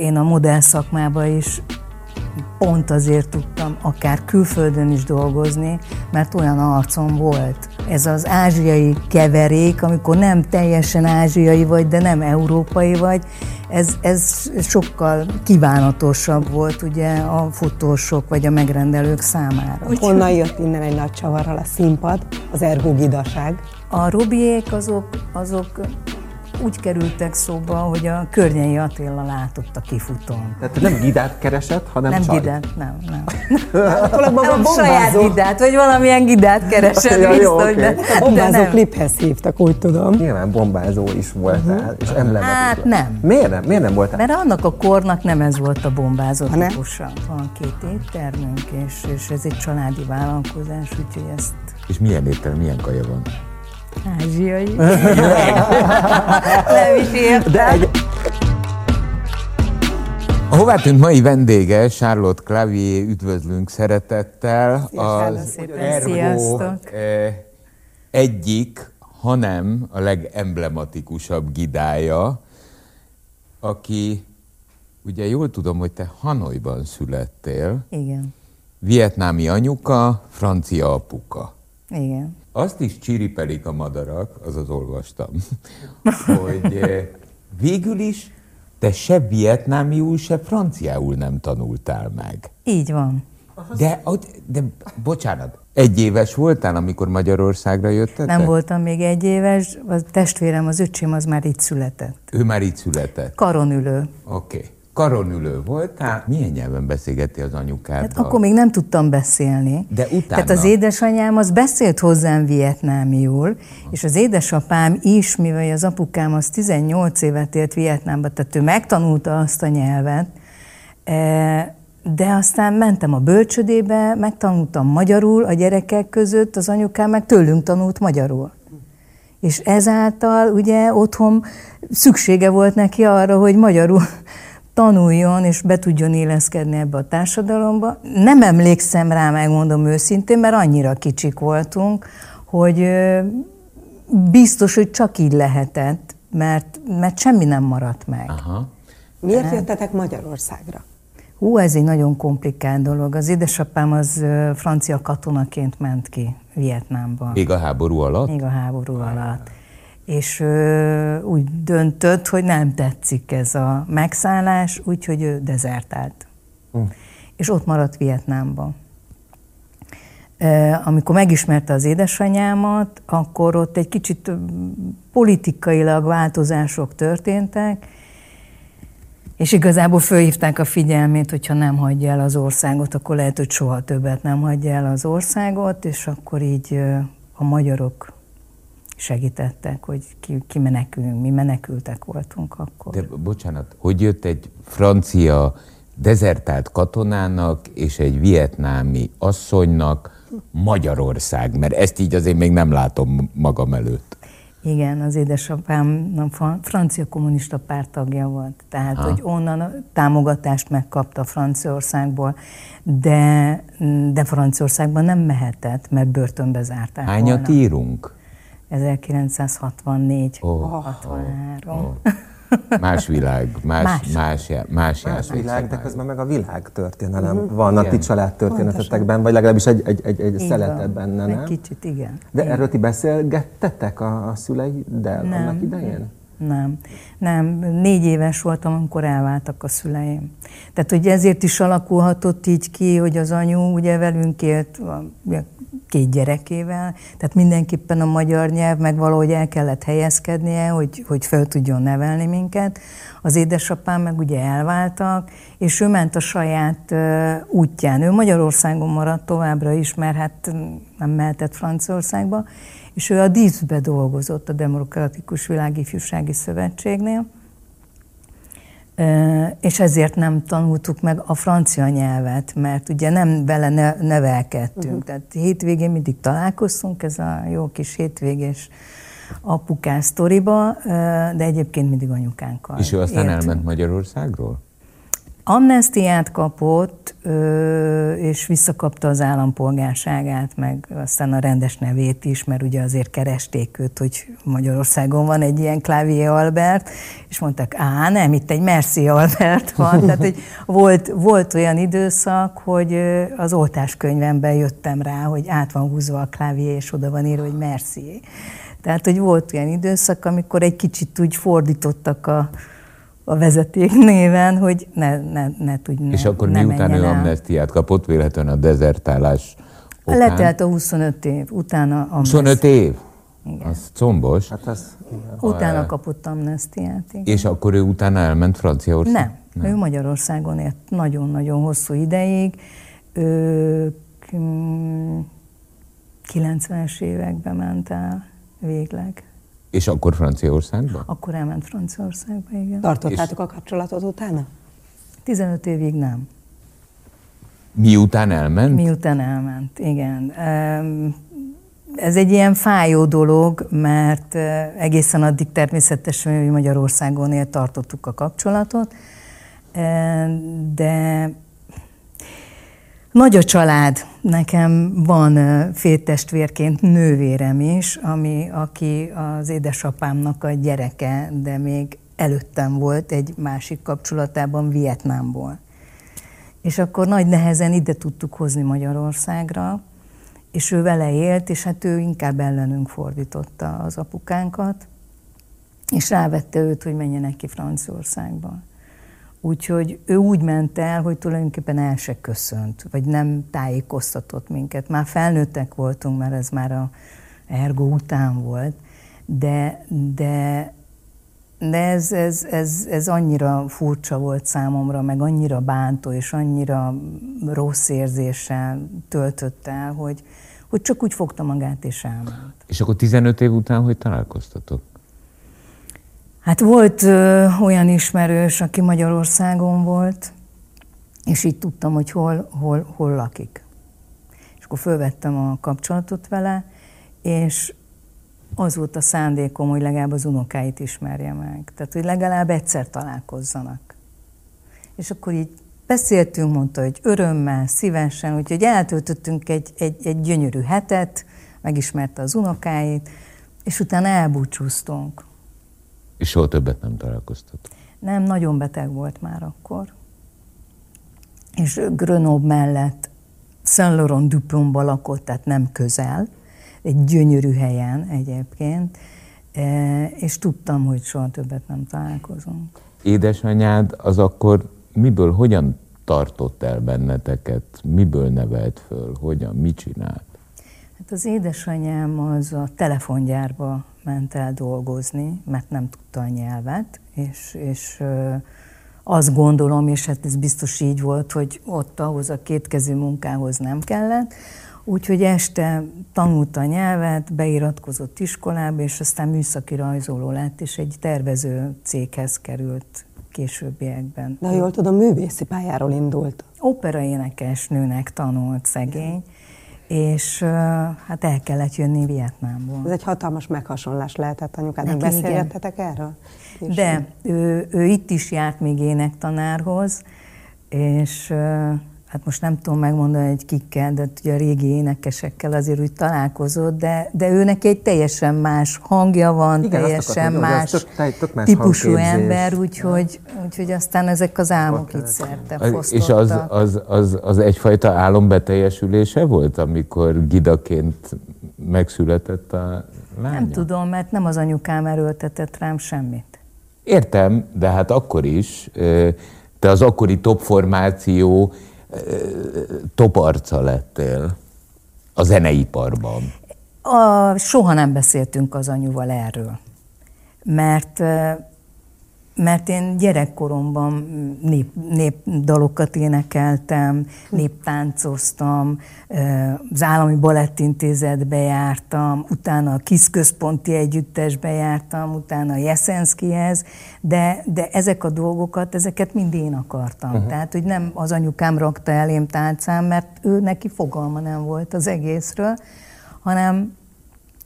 Én a modell szakmába is pont azért tudtam akár külföldön is dolgozni, mert olyan arcom volt. Ez az ázsiai keverék, amikor nem teljesen ázsiai vagy, de nem európai vagy, ez, ez sokkal kívánatosabb volt ugye a fotósok vagy a megrendelők számára. Honnan jött innen egy nagy csavarral a színpad, az ergogidaság? A Robiék azok, azok úgy kerültek szóba, hogy a Környei Attila látott a kifutón. Tehát nem gidát keresett, hanem Nem csajt. gidát, nem, nem. Nem saját bombázó, gidát, vagy valamilyen gidát keresett Ja, jó, biztos, oké. de, de bombázó nem. kliphez hívtak, úgy tudom. Nyilván bombázó is voltál, és emblematikus. Hát nem. Miért nem? Miért nem voltál? Mert annak a kornak nem ez volt a bombázó Ha típusa. Van két éttermünk, és, és ez egy családi vállalkozás, úgyhogy ezt És milyen étel, milyen kaja van? Ázsiai. nem is értem. De egy, A hová tűnt mai vendége, Charlotte Clavier, üdvözlünk szeretettel. Charlotte, szépen. Sziasztok. eh, egyik, hanem a legemblematikusabb gidája, aki, ugye jól tudom, hogy te Hanoiban születtél, Igen, vietnámi anyuka, francia apuka. igen. Azt is csiripelik a madarak, azaz olvastam, hogy eh, végül is te se vietnámiul, se franciául nem tanultál meg. Így van. De, de bocsánat, egy éves voltál, amikor Magyarországra jöttetek? Nem voltam még egy éves, a testvérem, az öcsém az már itt született. Ő már itt született. Karonülő. Oké. Okay. Karonülő voltál. Milyen nyelven beszélgeti az anyukáddal? Hát akkor még nem tudtam beszélni. De utána? Tehát az édesanyám az beszélt hozzám vietnámiul, és az édesapám is, mivel az apukám az 18 évet élt Vietnámba, tehát ő megtanulta azt a nyelvet, eh, de aztán mentem a bölcsödébe, megtanultam magyarul a gyerekek között, az anyukám meg tőlünk tanult magyarul. És ezáltal ugye otthon szüksége volt neki arra, hogy magyarul tanuljon és be tudjon éleszkedni ebbe a társadalomba. Nem emlékszem rá, megmondom őszintén, mert annyira kicsik voltunk, hogy biztos, hogy csak így lehetett, mert, mert semmi nem maradt meg. Aha. Miért jöttetek Magyarországra? Hú, ez egy nagyon komplikált dolog. Az édesapám az francia katonaként ment ki Vietnámba. Még a háború alatt? Még a háború alatt. És ö, úgy döntött, hogy nem tetszik ez a megszállás, úgyhogy ő dezertált. És ott maradt Vietnámban. Amikor megismerte az édesanyámat, akkor ott egy kicsit politikailag változások történtek, és igazából fölhívták a figyelmét, hogyha nem hagyja el az országot, akkor lehet, hogy soha többet nem hagyja el az országot, és akkor így a magyarok segítettek, hogy ki, ki menekülünk, mi menekültek voltunk akkor. De bocsánat, hogy jött egy francia dezertált katonának és egy vietnámi asszonynak Magyarország? Mert ezt így azért még nem látom magam előtt. Igen, az édesapám a francia kommunista párt tagja volt, tehát Ha. hogy onnan a támogatást megkapta Franciaországból, de, de Franciaországban nem mehetett, mert börtönbe zárták Hányat volna. írunk? 1964, Ó, 63. Más világ, más, Más. más, más, já- más más játék világ, de közben meg a világ történelem van a ti Igen. családtörténetetekben, vagy legalábbis egy, egy, egy, egy szelete van. benne, Egy nem? kicsit, igen. De Igen. erről ti beszélgettetek a, a szüleiddel Nem. annak idején? Nem, nem. Négy éves voltam, amikor elváltak a szüleim. Tehát, hogy ezért is alakulhatott így ki, hogy az anyu ugye velünk élt két gyerekével, tehát mindenképpen a magyar nyelv meg valahogy el kellett helyezkednie, hogy, hogy fel tudjon nevelni minket. Az édesapám meg ugye elváltak, és ő ment a saját útján. Ő Magyarországon maradt továbbra is, mert hát nem mehetett Franciaországba, és ő a DISZ-be dolgozott a Demokratikus Világifjúsági Szövetségnél, és ezért nem tanultuk meg a francia nyelvet, mert ugye nem vele ne, nevelkedtünk. Uh-huh. Tehát hétvégén mindig találkoztunk, ez a jó kis hétvégés apukás sztoriba, de egyébként mindig anyukánkkal. És ő aztán éltünk. elment Magyarországról? Amnestiát kapott, és visszakapta az állampolgárságát, meg aztán a rendes nevét is, mert ugye azért keresték őt, hogy Magyarországon van egy ilyen Klávié Albert, és mondták, á, nem, itt egy Merci Albert van. Tehát, hogy volt, volt olyan időszak, hogy az oltáskönyvemben jöttem rá, hogy át van húzva a Klávié, és oda van írva, hogy Merci. Tehát, hogy volt olyan időszak, amikor egy kicsit úgy fordítottak a, a vezeték néven, hogy ne, ne, ne tudj, És akkor ne miután ő amnestiát kapott, véletlenül a dezertálás okán? Letelt a 25 év, utána amnesti. 25 év? Igen. Az combos. Hát az, utána kapott amnestiát. Igen. És akkor ő utána elment Franciaország? Nem, Nem. ő Magyarországon élt nagyon-nagyon hosszú ideig. Ő 90-es években ment el végleg. És akkor Franciaországba? Akkor elment Franciaországba, igen. Tartottátok és... a kapcsolatot utána? 15 évig nem. Miután elment? Miután elment, igen. Ez egy ilyen fájó dolog, mert egészen addig természetesen, hogy Magyarországon él, tartottuk a kapcsolatot, de nagy a család. Nekem van féltestvérként nővérem is, ami, aki az édesapámnak a gyereke, de még előttem volt egy másik kapcsolatában Vietnámból. És akkor nagy nehezen ide tudtuk hozni Magyarországra, és ő vele élt, és hát ő inkább ellenünk fordította az apukánkat, és rávette őt, hogy menjenek ki Franciaországba. Úgyhogy ő úgy ment el, hogy tulajdonképpen el se köszönt, vagy nem tájékoztatott minket. Már felnőttek voltunk, mert ez már a ergo után volt, de, de, de ez, ez, ez, ez annyira furcsa volt számomra, meg annyira bántó, és annyira rossz érzéssel töltött el, hogy, hogy csak úgy fogta magát és elment. És akkor 15 év után hogy találkoztatok? Hát volt ö, olyan ismerős, aki Magyarországon volt, és így tudtam, hogy hol, hol, hol lakik. És akkor fölvettem a kapcsolatot vele, és az volt a szándékom, hogy legalább az unokáit ismerje meg. Tehát, hogy legalább egyszer találkozzanak. És akkor így beszéltünk, mondta, hogy örömmel, szívesen, úgyhogy eltöltöttünk egy, egy, egy gyönyörű hetet, megismerte az unokáit, és utána elbúcsúztunk. És soha többet nem találkoztat? Nem, nagyon beteg volt már akkor. És Grenoble mellett Saint-Laurent-du-Pont-ba lakott, tehát nem közel, egy gyönyörű helyen egyébként, e, és tudtam, hogy soha többet nem találkozunk. Édesanyád az akkor miből, hogyan tartott el benneteket, miből nevelt föl, hogyan, mit csinált? Hát az édesanyám az a telefongyárba ment el dolgozni, mert nem tudta a nyelvet, és, és azt gondolom, és hát ez biztos így volt, hogy ott ahhoz a kétkezű munkához nem kellett, úgyhogy este tanulta a nyelvet, beiratkozott iskolába, és aztán műszaki rajzoló lett, és egy tervező céghez került későbbiekben. De jól tudom, művészi pályáról indult. Operaénekes nőnek tanult szegény, és hát el kellett jönni Vietnámból. Ez egy hatalmas meghasonlás lehetett anyukádnak. Beszélgettetek erről? De ő, ő itt is járt még énektanárhoz, és hát most nem tudom megmondani, hogy kikkel, de ugye a régi énekesekkel azért úgy találkozott, de, de őnek egy teljesen más hangja van, Igen, teljesen más, tök, tök más típusú ember, úgyhogy, úgyhogy aztán ezek az álmok itt szerte fosztottak. És az, az, az, az egyfajta álombeteljesülése volt, amikor gidaként megszületett a lánya? Nem tudom, mert nem az anyukám erőltetett rám semmit. Értem, de hát akkor is, te az akkori top formáció toparca lettél a zeneiparban? A, soha nem beszéltünk az anyuval erről, mert mert én gyerekkoromban nép, népdalokat énekeltem, néptáncoztam, az Állami Balettintézetbe jártam, utána a Kis Központi Együttesbe jártam, utána a Jeszenszkihez, de, de ezek a dolgokat, ezeket mind én akartam. Uh-huh. Tehát, hogy nem az anyukám rakta elém tálcán, mert ő neki fogalma nem volt az egészről, hanem,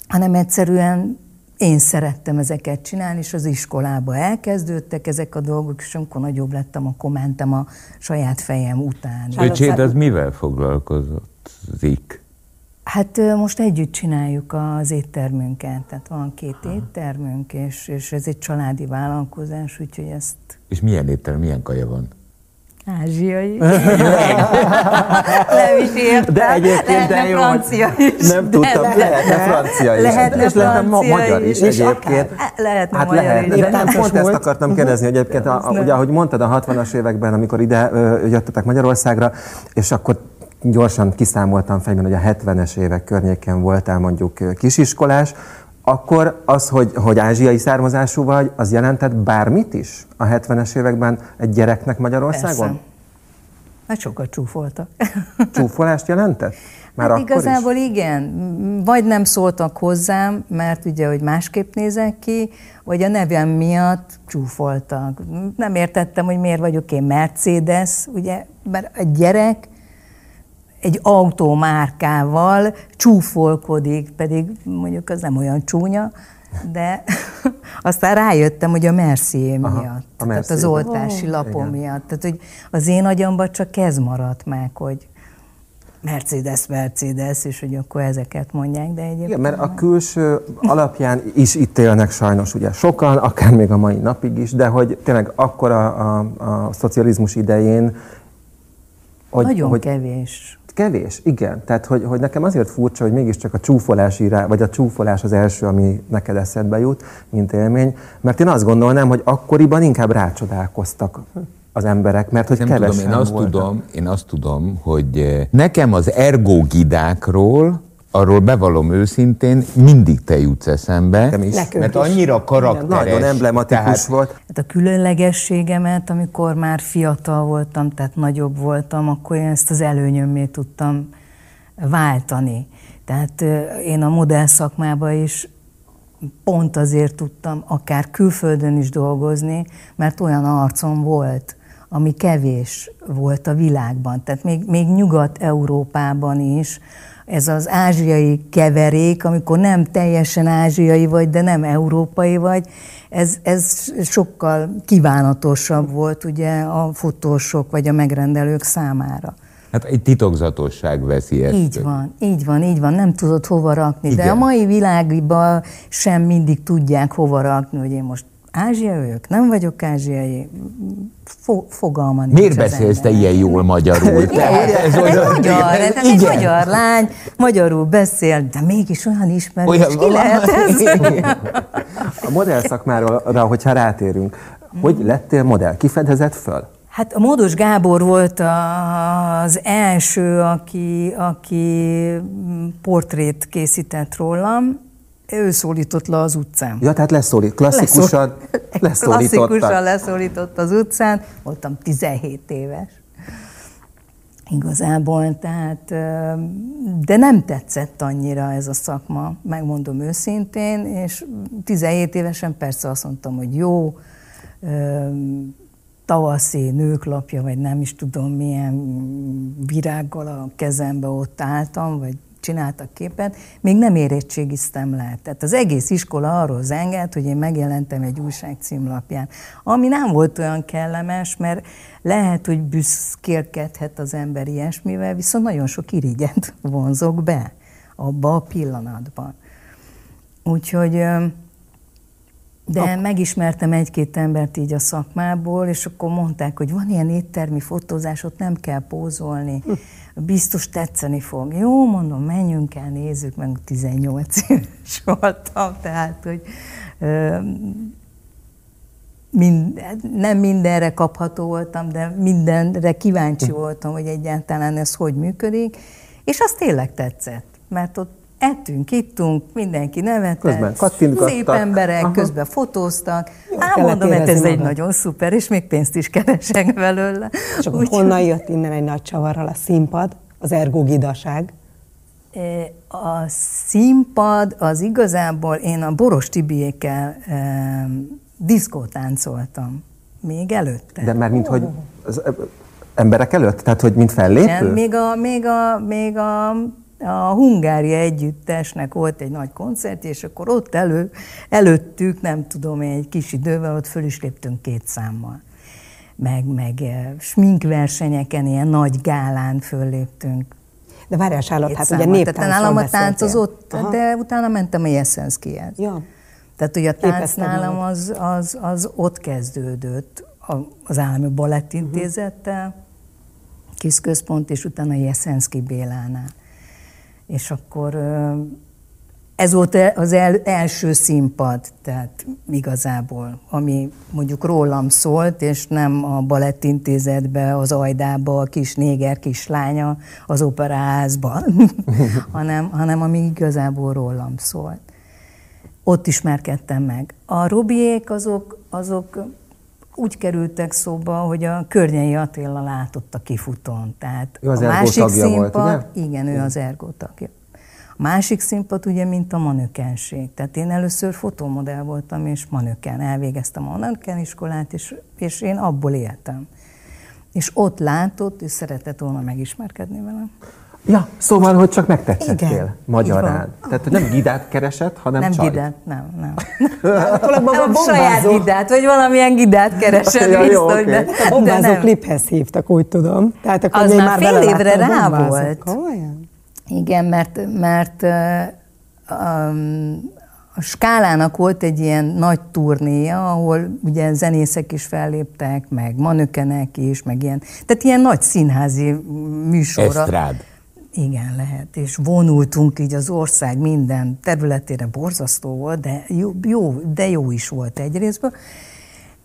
hanem egyszerűen én szerettem ezeket csinálni, és az iskolába elkezdődtek ezek a dolgok, és amikor nagyobb lettem, akkor mentem a saját fejem után. Öcséd az mivel foglalkozott, Zik? Hát most együtt csináljuk az éttermünket, tehát van két Aha. éttermünk, és, és ez egy családi vállalkozás, úgyhogy ezt... És milyen étterem, milyen kaja van? Ázsiai. nem is értem. De egyébként lehetne de jó. francia is. Nem tudtam, de lehetne francia is. Lehetne és lehetne ma- magyar is, is. egyébként. Lehetne Hát magyar lehet, is. de nem pont ezt akartam kérdezni, hogy egyébként, a, a, ugye, ahogy mondtad a 60-as években, amikor ide ö, jöttetek Magyarországra, és akkor gyorsan kiszámoltam fejben, hogy a 70-es évek környéken voltál mondjuk kisiskolás, akkor az, hogy, hogy ázsiai származású vagy, az jelentett bármit is a 70-es években egy gyereknek Magyarországon? Persze. Hát sokat csúfoltak. Csúfolást jelentett? Már hát igazából is? igen. Vagy nem szóltak hozzám, mert ugye, hogy másképp nézek ki, vagy a nevem miatt csúfoltak. Nem értettem, hogy miért vagyok én Mercedes, ugye, mert a gyerek egy automárkával csúfolkodik, pedig mondjuk az nem olyan csúnya, de aztán rájöttem, hogy a Mercier Aha, miatt, a tehát az oltási lapom igen. miatt. Tehát, hogy az én agyamban csak ez maradt meg, hogy Mercedes, Mercedes, és hogy akkor ezeket mondják, de egyébként... Igen, mert a külső alapján is itt élnek sajnos ugye sokan, akár még a mai napig is, de hogy tényleg akkor a, a, a szocializmus idején, hogy, Nagyon hogy kevés. Kevés, igen. Tehát, hogy, hogy nekem azért furcsa, hogy mégiscsak a csúfolás irá, vagy a csúfolás az első, ami neked eszedbe jut, mint élmény, mert én azt gondolnám, hogy akkoriban inkább rácsodálkoztak az emberek, mert hogy Nem kevesen tudom, én azt voltak. tudom, én azt tudom, hogy eh, nekem az ergógidákról, arról bevallom őszintén, mindig te jutsz eszembe, Nekem is. Nekünk mert is. annyira karakteres. Nagyon emblematikus tehát volt. Hát a különlegességemet, amikor már fiatal voltam, tehát nagyobb voltam, akkor én ezt az előnyömmé tudtam váltani. Tehát én a modell szakmába is pont azért tudtam akár külföldön is dolgozni, mert olyan arcom volt, ami kevés volt a világban. Tehát még, még Nyugat-Európában is ez az ázsiai keverék, amikor nem teljesen ázsiai vagy, de nem európai vagy, ez, ez sokkal kívánatosabb volt ugye a fotósok vagy a megrendelők számára. Hát egy titokzatosság veszi ezt. Így van, így van, így van, nem tudod hova rakni. De Igen. a mai világban sem mindig tudják hova rakni, hogy én most ázsiai vagyok, nem vagyok ázsiai, fo- fogalma nincs Miért beszélsz te ilyen jól magyarul? Igen, ez egy magyar, ez egy magyar lány, magyarul beszél, de mégis olyan ismerős. Olyan- Ki lehet ez? A modell szakmára, hogyha rátérünk, hogy lettél modell? Ki fedezett föl? Hát a Módos Gábor volt az első, aki, aki portrét készített rólam. Ő szólított le az utcán. Ja, tehát leszólít, klasszikusan leszólította. Klasszikusan leszólított az utcán, voltam 17 éves. Igazából, tehát, de nem tetszett annyira ez a szakma, megmondom őszintén, és 17 évesen persze azt mondtam, hogy jó, tavaszi nőklapja, vagy nem is tudom milyen virággal a kezembe ott álltam, vagy csináltak képet, még nem érettségiztem le. Tehát az egész iskola arról zengett, hogy én megjelentem egy újság címlapján, ami nem volt olyan kellemes, mert lehet, hogy büszkélkedhet az ember ilyesmivel, viszont nagyon sok irigyet vonzok be abba a pillanatban. Úgyhogy de megismertem egy-két embert így a szakmából, és akkor mondták, hogy van ilyen éttermi fotózás, ott nem kell pózolni, biztos tetszeni fog. Jó, mondom, menjünk el, nézzük, meg 18 éves voltam, tehát, hogy ö, mind, nem mindenre kapható voltam, de mindenre kíváncsi voltam, hogy egyáltalán ez hogy működik, és az tényleg tetszett, mert ott ettünk, ittunk, mindenki nevetett, Közben szép emberek, Aha. közben fotóztak. Jól Á, mondom, hát ez érezni egy nagyon szuper, és még pénzt is keresek belőle. És Úgy- honnan jött innen egy nagy csavarral a színpad, az ergogidaság? A színpad az igazából, én a Boros Tibiékkel e, diszkótáncoltam még előtte. De már mint hogy az emberek előtt? Tehát, hogy mint fellépő? Igen, még a, még a, még a a Hungária együttesnek volt egy nagy koncert, és akkor ott elő, előttük, nem tudom, egy kis idővel ott föl is léptünk két számmal. Meg, meg eh, sminkversenyeken, ilyen nagy gálán fölléptünk. De várjál, Charlotte, hát ugye néptáncról Tehát nálam a tánc az ott, Aha. de utána mentem a Jeszenszkihez. Ja. Tehát ugye a tánc nálam az, az, az ott kezdődött, az Állami Balettintézettel, uh-huh. Kis Központ, és utána Jeszenszki Bélánál. És akkor ez volt e, az el, első színpad, tehát igazából, ami mondjuk rólam szólt, és nem a balettintézetbe, az ajdába, a kis néger kislánya az operaházban, hanem, hanem ami igazából rólam szólt. Ott ismerkedtem meg. A Robiék azok, azok úgy kerültek szóba, hogy a Környei Attila látott a kifutón. Tehát ő az a másik színpad, volt, ugye? igen, ő az ergó tagja. A másik színpad ugye, mint a manökenség. Tehát én először fotómodell voltam, és manöken. Elvégeztem a manöken iskolát, és, és én abból éltem. És ott látott, és szeretett volna megismerkedni velem. Ja, szóval, hogy csak megtetszettél Igen, magyarán. Tehát hogy nem gidát keresett, hanem Nem csajt. gidát, nem, nem. nem saját gidát, vagy valamilyen gidát keresett ja, biztos, okay. de, a bombázó de kliphez hívtak, úgy tudom. Tehát akkor Az már fél évre rá volt. Komolyan? Igen, mert, mert um, a skálának volt egy ilyen nagy turnéja, ahol ugye zenészek is felléptek, meg manökenek is, meg ilyen, tehát ilyen nagy színházi műsorra. Esztrád. Igen, lehet. És vonultunk így az ország minden területére, borzasztó volt, de jó, jó, de jó is volt egyrésztből.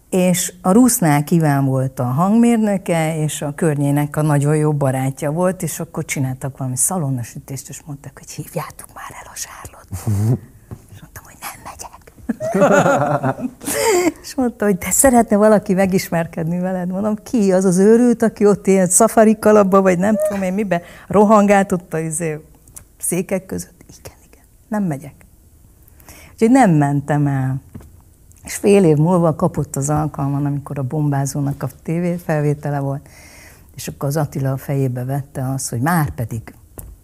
És a Rusznál kíván volt a hangmérnöke, és a környének a nagyon jó barátja volt, és akkor csináltak valami szalonnasütést, és mondták, hogy hívjátok már el a Sárlot. és mondtam, hogy nem megyek. és mondta, hogy de szeretne valaki megismerkedni veled. Mondom, ki az az őrült, aki ott ilyen szafari kalapba, vagy nem tudom én miben, rohangált ott a izé, székek között. Igen, igen, nem megyek. Úgyhogy nem mentem el. És fél év múlva kapott az alkalman, amikor a bombázónak a tévé felvétele volt, és akkor az Attila a fejébe vette azt, hogy már pedig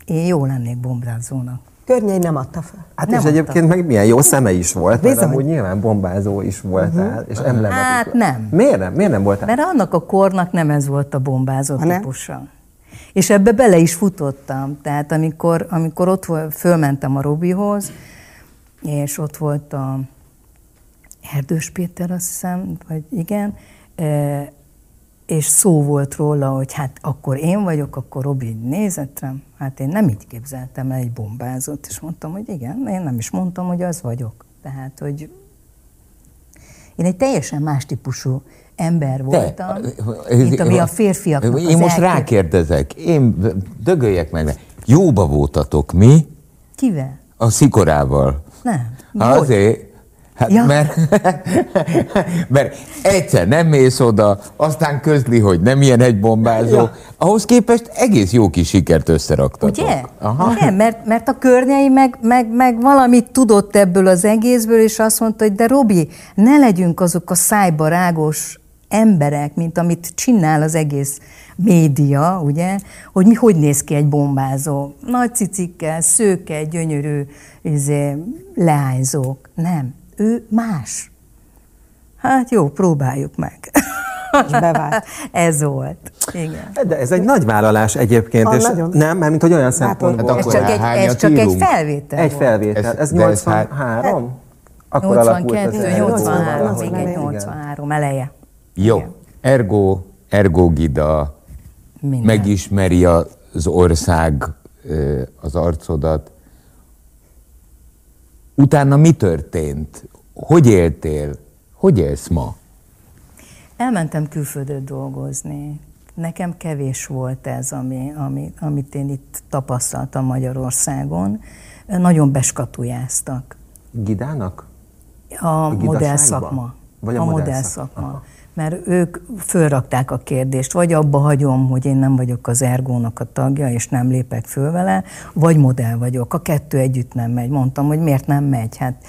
én jó lennék bombázónak. Környei nem adta fel. Hát nem és egyébként meg milyen jó szeme is volt, Bizony. mert amúgy nyilván bombázó is voltál, uh-huh. és emblematikus. Hát nem. Miért nem? Miért nem voltál? Mert annak a kornak nem ez volt a bombázó ha típusa. És ebbe bele is futottam. Tehát amikor, amikor ott volt, fölmentem a Robihoz, és ott volt a Erdős Péter, azt hiszem, vagy igen, e, és szó volt róla, hogy hát akkor én vagyok, akkor Robi nézett rám. Hát én nem így képzeltem el egy bombázót, és mondtam, hogy igen, én nem is mondtam, hogy az vagyok. Tehát, hogy én egy teljesen más típusú ember voltam, De, mint ami a férfiaknak Én most elkép... rákérdezek, én dögöljek meg, jóba voltatok mi? Kivel? A szikorával. Nem. Azért, Hát ja. mert, mert egyszer nem mész oda, aztán közli, hogy nem ilyen egy bombázó. Ja. Ahhoz képest egész jó kis sikert összeraktatok. Ugye? Aha. Ugye? Mert, mert a környei meg, meg, meg valamit tudott ebből az egészből, és azt mondta, hogy de Robi, ne legyünk azok a szájba rágos emberek, mint amit csinál az egész média, ugye, hogy mi hogy néz ki egy bombázó. Nagy cicikkel, szőke, gyönyörű izé, leányzók. Nem ő más. Hát jó, próbáljuk meg. És bevált. ez volt. Igen. De ez egy nagy vállalás egyébként, a, és nagyon. nem, mert mint hogy olyan szempontból. Hát ez csak, egy, ez csak egy felvétel Egy felvétel. Ez, ez 83? Akkor 82, 83, igen, 83 eleje. Jó. Igen. Ergo, ergo Gida Minden. megismeri az ország az arcodat, Utána mi történt? Hogy éltél? Hogy élsz ma? Elmentem külföldre dolgozni. Nekem kevés volt ez, ami, ami, amit én itt tapasztaltam Magyarországon. Nagyon beskatujáztak. Gidának? A, a modell szakma. Vagy a, a modell szakma mert ők fölrakták a kérdést, vagy abba hagyom, hogy én nem vagyok az ergónak a tagja, és nem lépek föl vele, vagy modell vagyok. A kettő együtt nem megy. Mondtam, hogy miért nem megy. Hát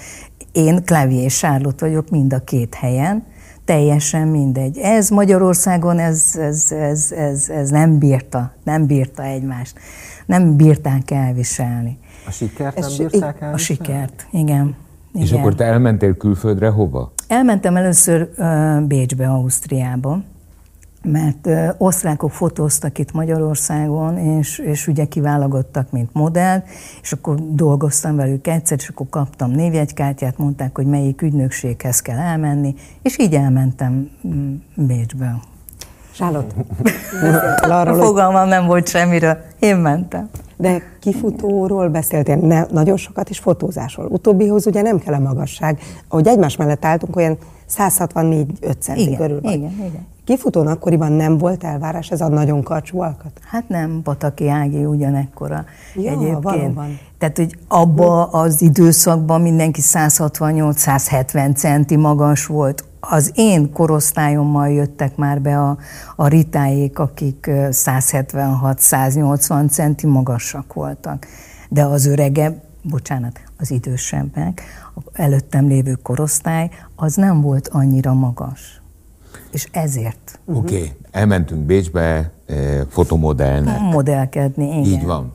én Klavier és Sárlott vagyok mind a két helyen, teljesen mindegy. Ez Magyarországon ez, ez, ez, ez, ez nem bírta, nem bírta egymást. Nem bírták elviselni. A sikert nem bírták elviselni? A sikert, igen. igen. És akkor te elmentél külföldre hova? Elmentem először Bécsbe, Ausztriába mert osztrákok fotóztak itt Magyarországon, és, és ugye kiválogattak, mint modell, és akkor dolgoztam velük egyszer, és akkor kaptam névjegykártyát, mondták, hogy melyik ügynökséghez kell elmenni, és így elmentem mm, Bécsbe. Charlotte, arról, Fogalmam nem volt semmiről, én mentem. De kifutóról beszéltél, ne, nagyon sokat is fotózásról. Utóbbihoz ugye nem kell a magasság. Ahogy egymás mellett álltunk, olyan 164-5 centi körül van. Igen, igen. Kifutón akkoriban nem volt elvárás, ez a nagyon karcsú alkat? Hát nem, Pataki Ági ugyanekkora ja, egyébként. Valóban. Tehát, hogy abba az időszakban mindenki 168-170 centi magas volt. Az én korosztályommal jöttek már be a, a ritáék, akik 176-180 centi magasak voltak. De az öregebb, bocsánat, az idősebbek, előttem lévő korosztály, az nem volt annyira magas. És ezért. Oké, okay. elmentünk Bécsbe eh, fotomodellnek. Modellkedni, igen. Így van.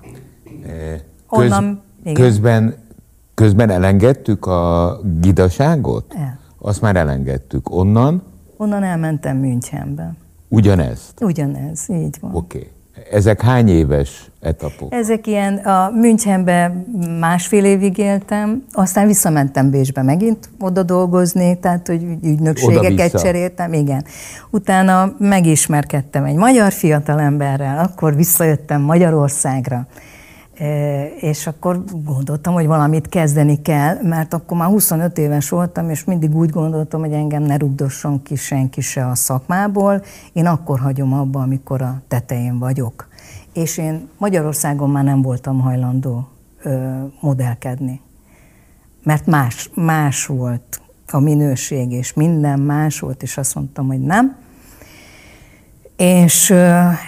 Eh, köz, Onnan, igen. Közben, közben elengedtük a gidaságot? El. Azt már elengedtük. Onnan? Onnan elmentem Münchenbe. Ugyanezt? Ugyanez, így van. Oké. Okay. Ezek hány éves etapok? Ezek ilyen, a Münchenbe másfél évig éltem, aztán visszamentem Bécsbe megint oda dolgozni, tehát hogy ügynökségeket cseréltem, igen. Utána megismerkedtem egy magyar fiatalemberrel, akkor visszajöttem Magyarországra, és akkor gondoltam, hogy valamit kezdeni kell, mert akkor már 25 éves voltam, és mindig úgy gondoltam, hogy engem ne rugdosson ki senki se a szakmából, én akkor hagyom abba, amikor a tetején vagyok és én Magyarországon már nem voltam hajlandó ö, modellkedni. Mert más, más volt a minőség, és minden más volt, és azt mondtam, hogy nem. És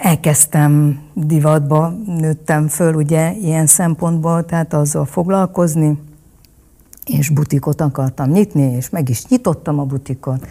elkezdtem divatba, nőttem föl ugye ilyen szempontból, tehát azzal foglalkozni, és butikot akartam nyitni, és meg is nyitottam a butikot,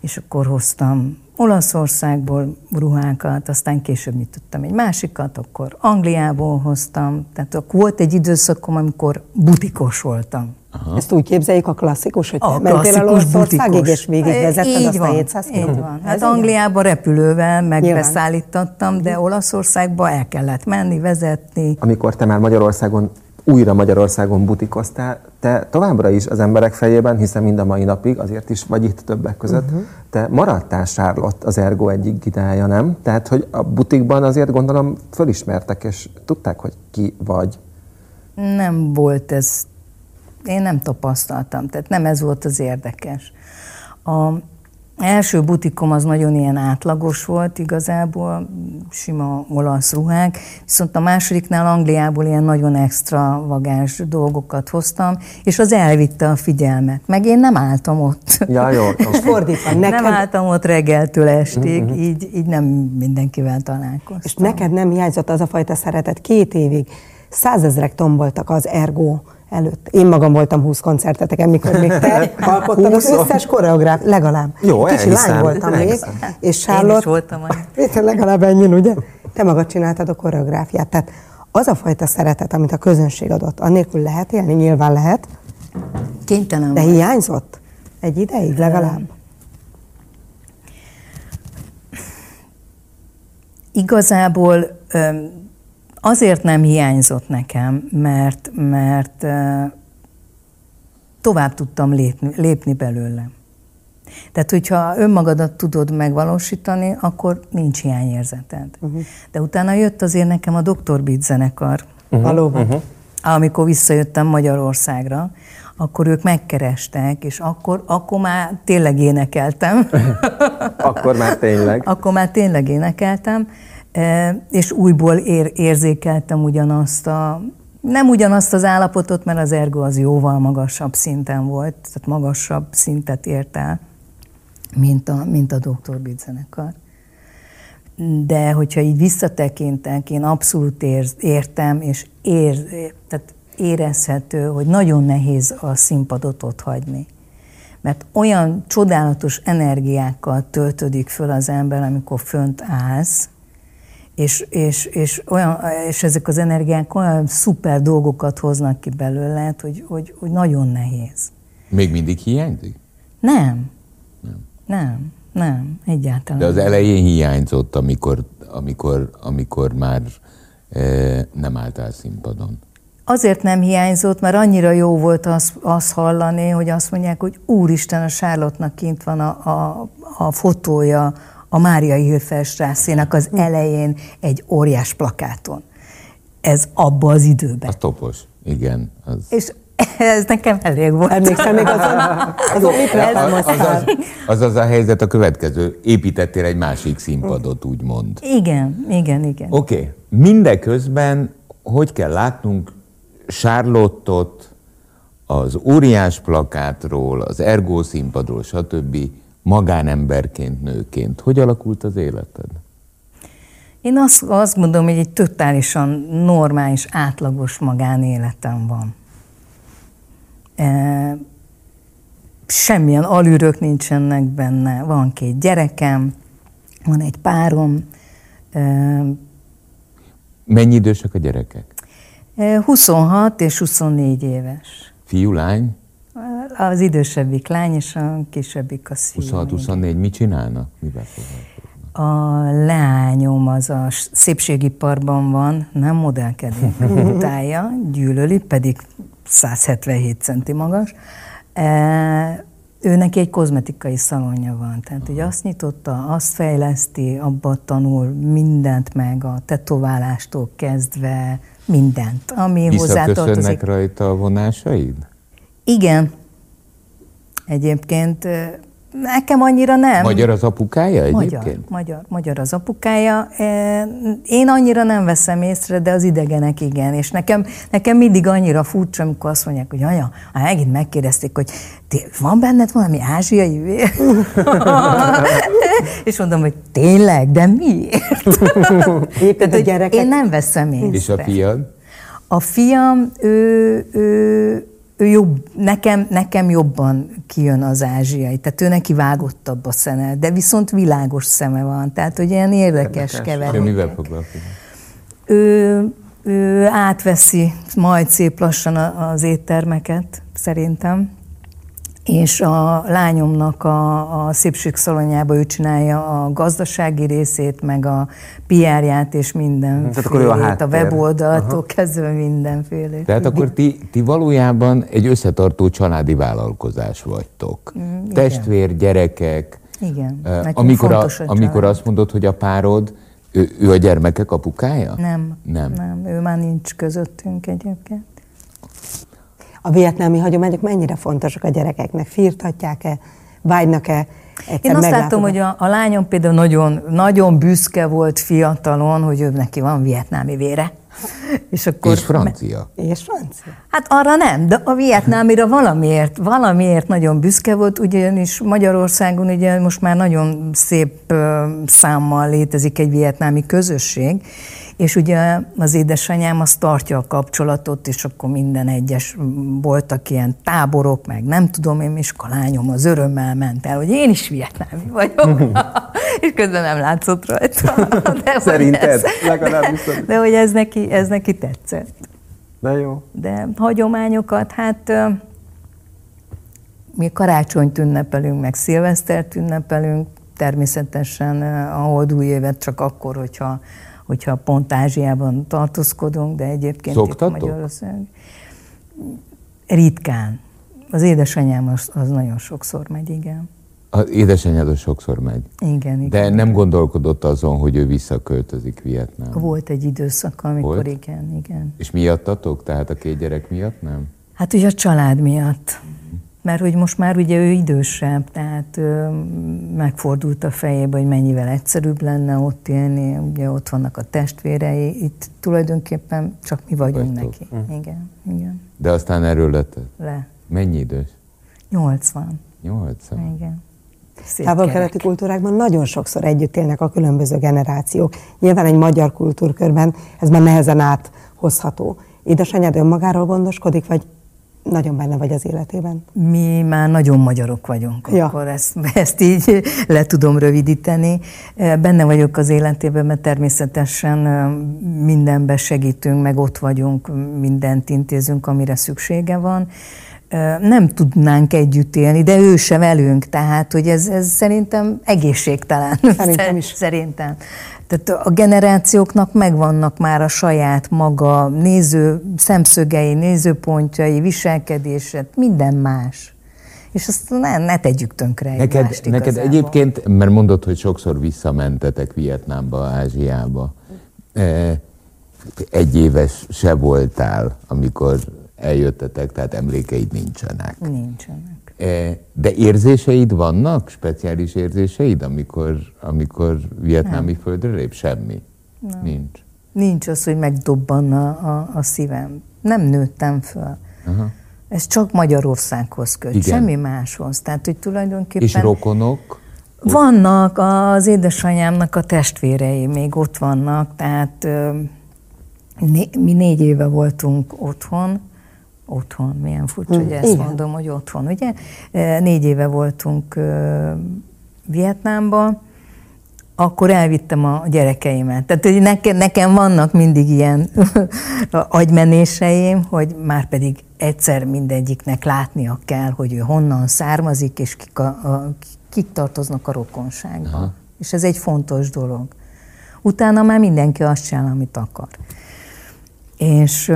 és akkor hoztam Olaszországból ruhákat, aztán később nyitottam egy másikat, akkor Angliából hoztam, tehát akkor volt egy időszakom, amikor butikos voltam. Aha. Ezt úgy képzeljük a klasszikus, hogy a mentél el Olaszországig, és végigvezetted azt van, a 700 Így van. Hát Angliába repülővel megbeszállítottam, de Olaszországba el kellett menni, vezetni. Amikor te már Magyarországon újra Magyarországon butikoztál, te továbbra is az emberek fejében, hiszen mind a mai napig, azért is vagy itt többek között, uh-huh. te maradtál Charlotte az Ergo egyik gidája, nem? Tehát, hogy a butikban azért gondolom fölismertek, és tudták, hogy ki vagy. Nem volt ez, én nem tapasztaltam, tehát nem ez volt az érdekes. A, első butikom az nagyon ilyen átlagos volt igazából, sima olasz ruhák, viszont a másodiknál Angliából ilyen nagyon extra vagás dolgokat hoztam, és az elvitte a figyelmet. Meg én nem álltam ott. Ja, jó. Fordítva, neked... Nem álltam ott reggeltől estig, mm-hmm. így, így nem mindenkivel találkoztam. És neked nem hiányzott az a fajta szeretet két évig. Százezrek tomboltak az Ergo előtt. Én magam voltam 20 koncerteteken, mikor még te alkottad az összes koreográf, legalább. Jó, Kicsi elhiszem, lány voltam elhiszem. még, és Charlotte... Én is voltam legalább ennyi, ugye? Te magad csináltad a koreográfiát. Tehát az a fajta szeretet, amit a közönség adott, annélkül lehet élni? Nyilván lehet. Kénytelen De hiányzott? Egy ideig legalább? Igazából Azért nem hiányzott nekem, mert, mert tovább tudtam lépni, lépni belőle. Tehát, hogyha önmagadat tudod megvalósítani, akkor nincs hiányérzeted. Uh-huh. De utána jött azért nekem a Dr. Beat zenekar. Uh-huh. Valóban. Uh-huh. Amikor visszajöttem Magyarországra, akkor ők megkerestek, és akkor, akkor már tényleg énekeltem. akkor már tényleg. akkor már tényleg énekeltem, és újból ér, érzékeltem ugyanazt a, nem ugyanazt az állapotot, mert az ergo az jóval magasabb szinten volt, tehát magasabb szintet ért el, mint a, mint a Dr. Beat zenekar. De hogyha így visszatekintek, én abszolút ér, értem, és ér, tehát érezhető, hogy nagyon nehéz a színpadot ott hagyni mert olyan csodálatos energiákkal töltődik föl az ember, amikor fönt állsz, és, és, és, olyan, és ezek az energiák olyan szuper dolgokat hoznak ki belőle, hogy, hogy, hogy nagyon nehéz. Még mindig hiányzik? Nem. Nem. Nem, nem, egyáltalán. De az elején hiányzott, amikor, amikor, amikor már e, nem álltál színpadon. Azért nem hiányzott, mert annyira jó volt azt az hallani, hogy azt mondják, hogy Úristen, a Sárlottnak kint van a, a, a fotója a Mária Hilfelstrászének az elején egy óriás plakáton. Ez abba az időben. Az topos, igen. Az... És ez nekem elég volt. Emlékszem még azon, azon mit az, az, az, az az a helyzet a következő. Építettél egy másik színpadot, úgymond. Igen, igen, igen. Oké. Okay. Mindeközben hogy kell látnunk Charlottot az óriás plakátról, az Ergó színpadról, stb. Magánemberként, nőként. Hogy alakult az életed? Én azt, azt mondom, hogy egy totálisan normális, átlagos magánéletem van. E, semmilyen alűrök nincsenek benne, van két gyerekem, van egy párom. E, Mennyi idősek a gyerekek? 26 és 24 éves. Fiú, lány? Az idősebbik lány, és a kisebbik az fiú. 26-24 mit csinálnak? Mivel A leányom az a szépségiparban van, nem modellkedik, utálja, gyűlöli, pedig 177 centi magas. E, ő neki egy kozmetikai szalonja van, tehát hogy azt nyitotta, azt fejleszti, abba tanul mindent meg, a tetoválástól kezdve, mindent, ami hozzátartozik. rajta a vonásaid? Igen. Egyébként nekem annyira nem. Magyar az apukája egyébként? Magyar, magyar, magyar az apukája. Én annyira nem veszem észre, de az idegenek igen. És nekem, nekem mindig annyira furcsa, amikor azt mondják, hogy anya, ha megint megkérdezték, hogy van benned valami ázsiai vér? és mondom, hogy tényleg, de miért? Éppen a gyerekek... Én nem veszem észre. És a fiad? A fiam, ő, ő, ő jobb, nekem, nekem jobban kijön az ázsiai, tehát ő neki vágottabb a szeme, de viszont világos szeme van, tehát hogy ilyen érdekes keverék. mivel foglalkozik? Ő, ő átveszi majd szép lassan az éttermeket, szerintem és a lányomnak a, a szépségszalonjába ő csinálja a gazdasági részét, meg a PR-ját és mindenfélét, a, a weboldaltól kezdve mindenfélét. Tehát akkor ti, ti valójában egy összetartó családi vállalkozás vagytok. Mm, Testvér, gyerekek. Igen, amikor, a, a amikor azt mondod, hogy a párod, ő, ő a gyermekek apukája? Nem, nem, nem, ő már nincs közöttünk egyébként a vietnámi hagyományok mennyire fontosak a gyerekeknek? Firtatják-e, vágynak-e Én azt látom, hogy a, a lányom például nagyon, nagyon büszke volt fiatalon, hogy ő neki van vietnámi vére. És, akkor, és francia. És francia. Hát arra nem, de a vietnámira valamiért, valamiért nagyon büszke volt, ugyanis Magyarországon ugye most már nagyon szép számmal létezik egy vietnámi közösség, és ugye az édesanyám az tartja a kapcsolatot, és akkor minden egyes voltak ilyen táborok, meg nem tudom én, és a lányom az örömmel ment el, hogy én is vietnámi vagyok, és közben nem látszott rajta. De Szerinted? Ez, legalábbis. De, de hogy ez neki, ez neki tetszett. De jó. De hagyományokat, hát mi karácsonyt ünnepelünk, meg szilvesztert ünnepelünk, természetesen a holdúj évet csak akkor, hogyha hogyha pont Ázsiában tartózkodunk, de egyébként Szoktatok? itt Magyarország. Ritkán. Az édesanyám az, az nagyon sokszor megy, igen. Az édesanyád az sokszor megy? Igen, igen. De nem gondolkodott azon, hogy ő visszaköltözik Vietnámba? Volt egy időszak, amikor Volt? igen, igen. És miattatok? Tehát a két gyerek miatt nem? Hát ugye a család miatt mert hogy most már ugye ő idősebb, tehát ö, megfordult a fejébe, hogy mennyivel egyszerűbb lenne ott élni, ugye ott vannak a testvérei, itt tulajdonképpen csak mi vagyunk Vagytok. neki. Uh. Igen, igen. De aztán erről lett? Le. Mennyi idős? 80. 80? Igen. Távol-keleti kultúrákban nagyon sokszor együtt élnek a különböző generációk. Nyilván egy magyar kultúrkörben ez már nehezen áthozható. Édesanyád önmagáról gondoskodik, vagy nagyon benne vagy az életében. Mi már nagyon magyarok vagyunk, ja. akkor ezt, ezt így le tudom rövidíteni. Benne vagyok az életében, mert természetesen mindenbe segítünk, meg ott vagyunk, mindent intézünk, amire szüksége van nem tudnánk együtt élni, de ő se velünk, tehát hogy ez, ez szerintem egészségtelen. Szerintem is. Szerintem. Tehát a generációknak megvannak már a saját maga néző szemszögei, nézőpontjai, viselkedése, minden más. És azt ne, ne tegyük tönkre neked, neked egyébként, mert mondod, hogy sokszor visszamentetek Vietnámba, Ázsiába. Egy éves se voltál, amikor eljöttetek, tehát emlékeid nincsenek. Nincsenek. E, de érzéseid vannak? Speciális érzéseid, amikor, amikor vietnámi Nem. földre lép? Semmi? Nem. Nincs. Nincs az, hogy megdobbanna a, a szívem. Nem nőttem föl. Aha. Ez csak Magyarországhoz köt, Igen. semmi máshoz. Tehát, hogy tulajdonképpen... És rokonok? Vannak, az édesanyámnak a testvérei még ott vannak, tehát mi négy éve voltunk otthon, otthon, milyen furcsa, hogy ezt Igen. mondom, hogy otthon, ugye? Négy éve voltunk Vietnámba, akkor elvittem a gyerekeimet. Tehát hogy nekem, nekem vannak mindig ilyen agymenéseim, hogy már pedig egyszer mindegyiknek látnia kell, hogy ő honnan származik, és kik, a, a, kik tartoznak a rokonságba. Aha. És ez egy fontos dolog. Utána már mindenki azt csinál, amit akar. És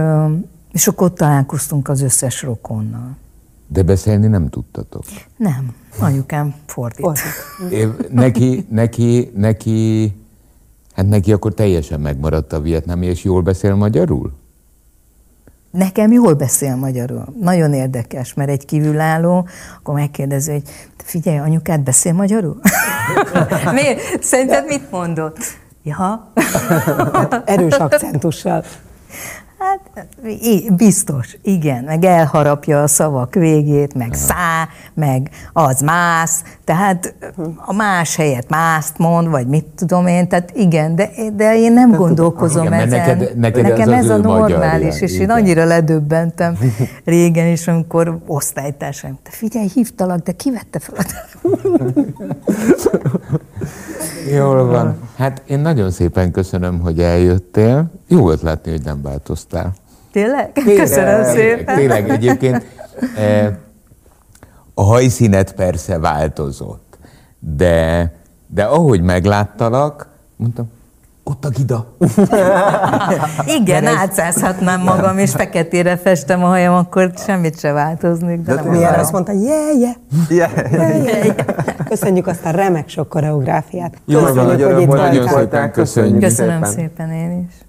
és akkor ott találkoztunk az összes rokonnal. De beszélni nem tudtatok? Nem. Anyukám fordít. É, neki, neki, neki, hát neki akkor teljesen megmaradt a vietnámi, és jól beszél magyarul? Nekem jól beszél magyarul. Nagyon érdekes, mert egy kívülálló, akkor megkérdezi, hogy figyelj, anyukád beszél magyarul? Miért? Szerinted mit mondott? Ja. Erős akcentussal. Hát biztos, igen, meg elharapja a szavak végét, meg szá, meg az mász, tehát a más helyet mászt mond, vagy mit tudom én, tehát igen, de, de én nem gondolkozom igen, ezen. Neked, neked Nekem ez, ez a normális, magyar, és igen. én annyira ledöbbentem régen is, amikor osztálytársam, te figyelj, hívtalak, de kivette fel a Jól van. Hát én nagyon szépen köszönöm, hogy eljöttél. Jó volt látni, hogy nem változtál. Tényleg? Köszönöm szépen. Tényleg egyébként e, a hajszínet persze változott, de, de ahogy megláttalak, mondtam, ott a gida. Igen, ez... átszázhatnám magam, és feketére festem a hajam, akkor semmit se változnék. De, de nem milyen azt mondta, yeah, yeah. Yeah, yeah, yeah. Köszönjük azt a remek sok koreográfiát. Jó, köszönjük, nagyon hogy itt nagyon szépen köszönjük. Köszönöm szépen én is.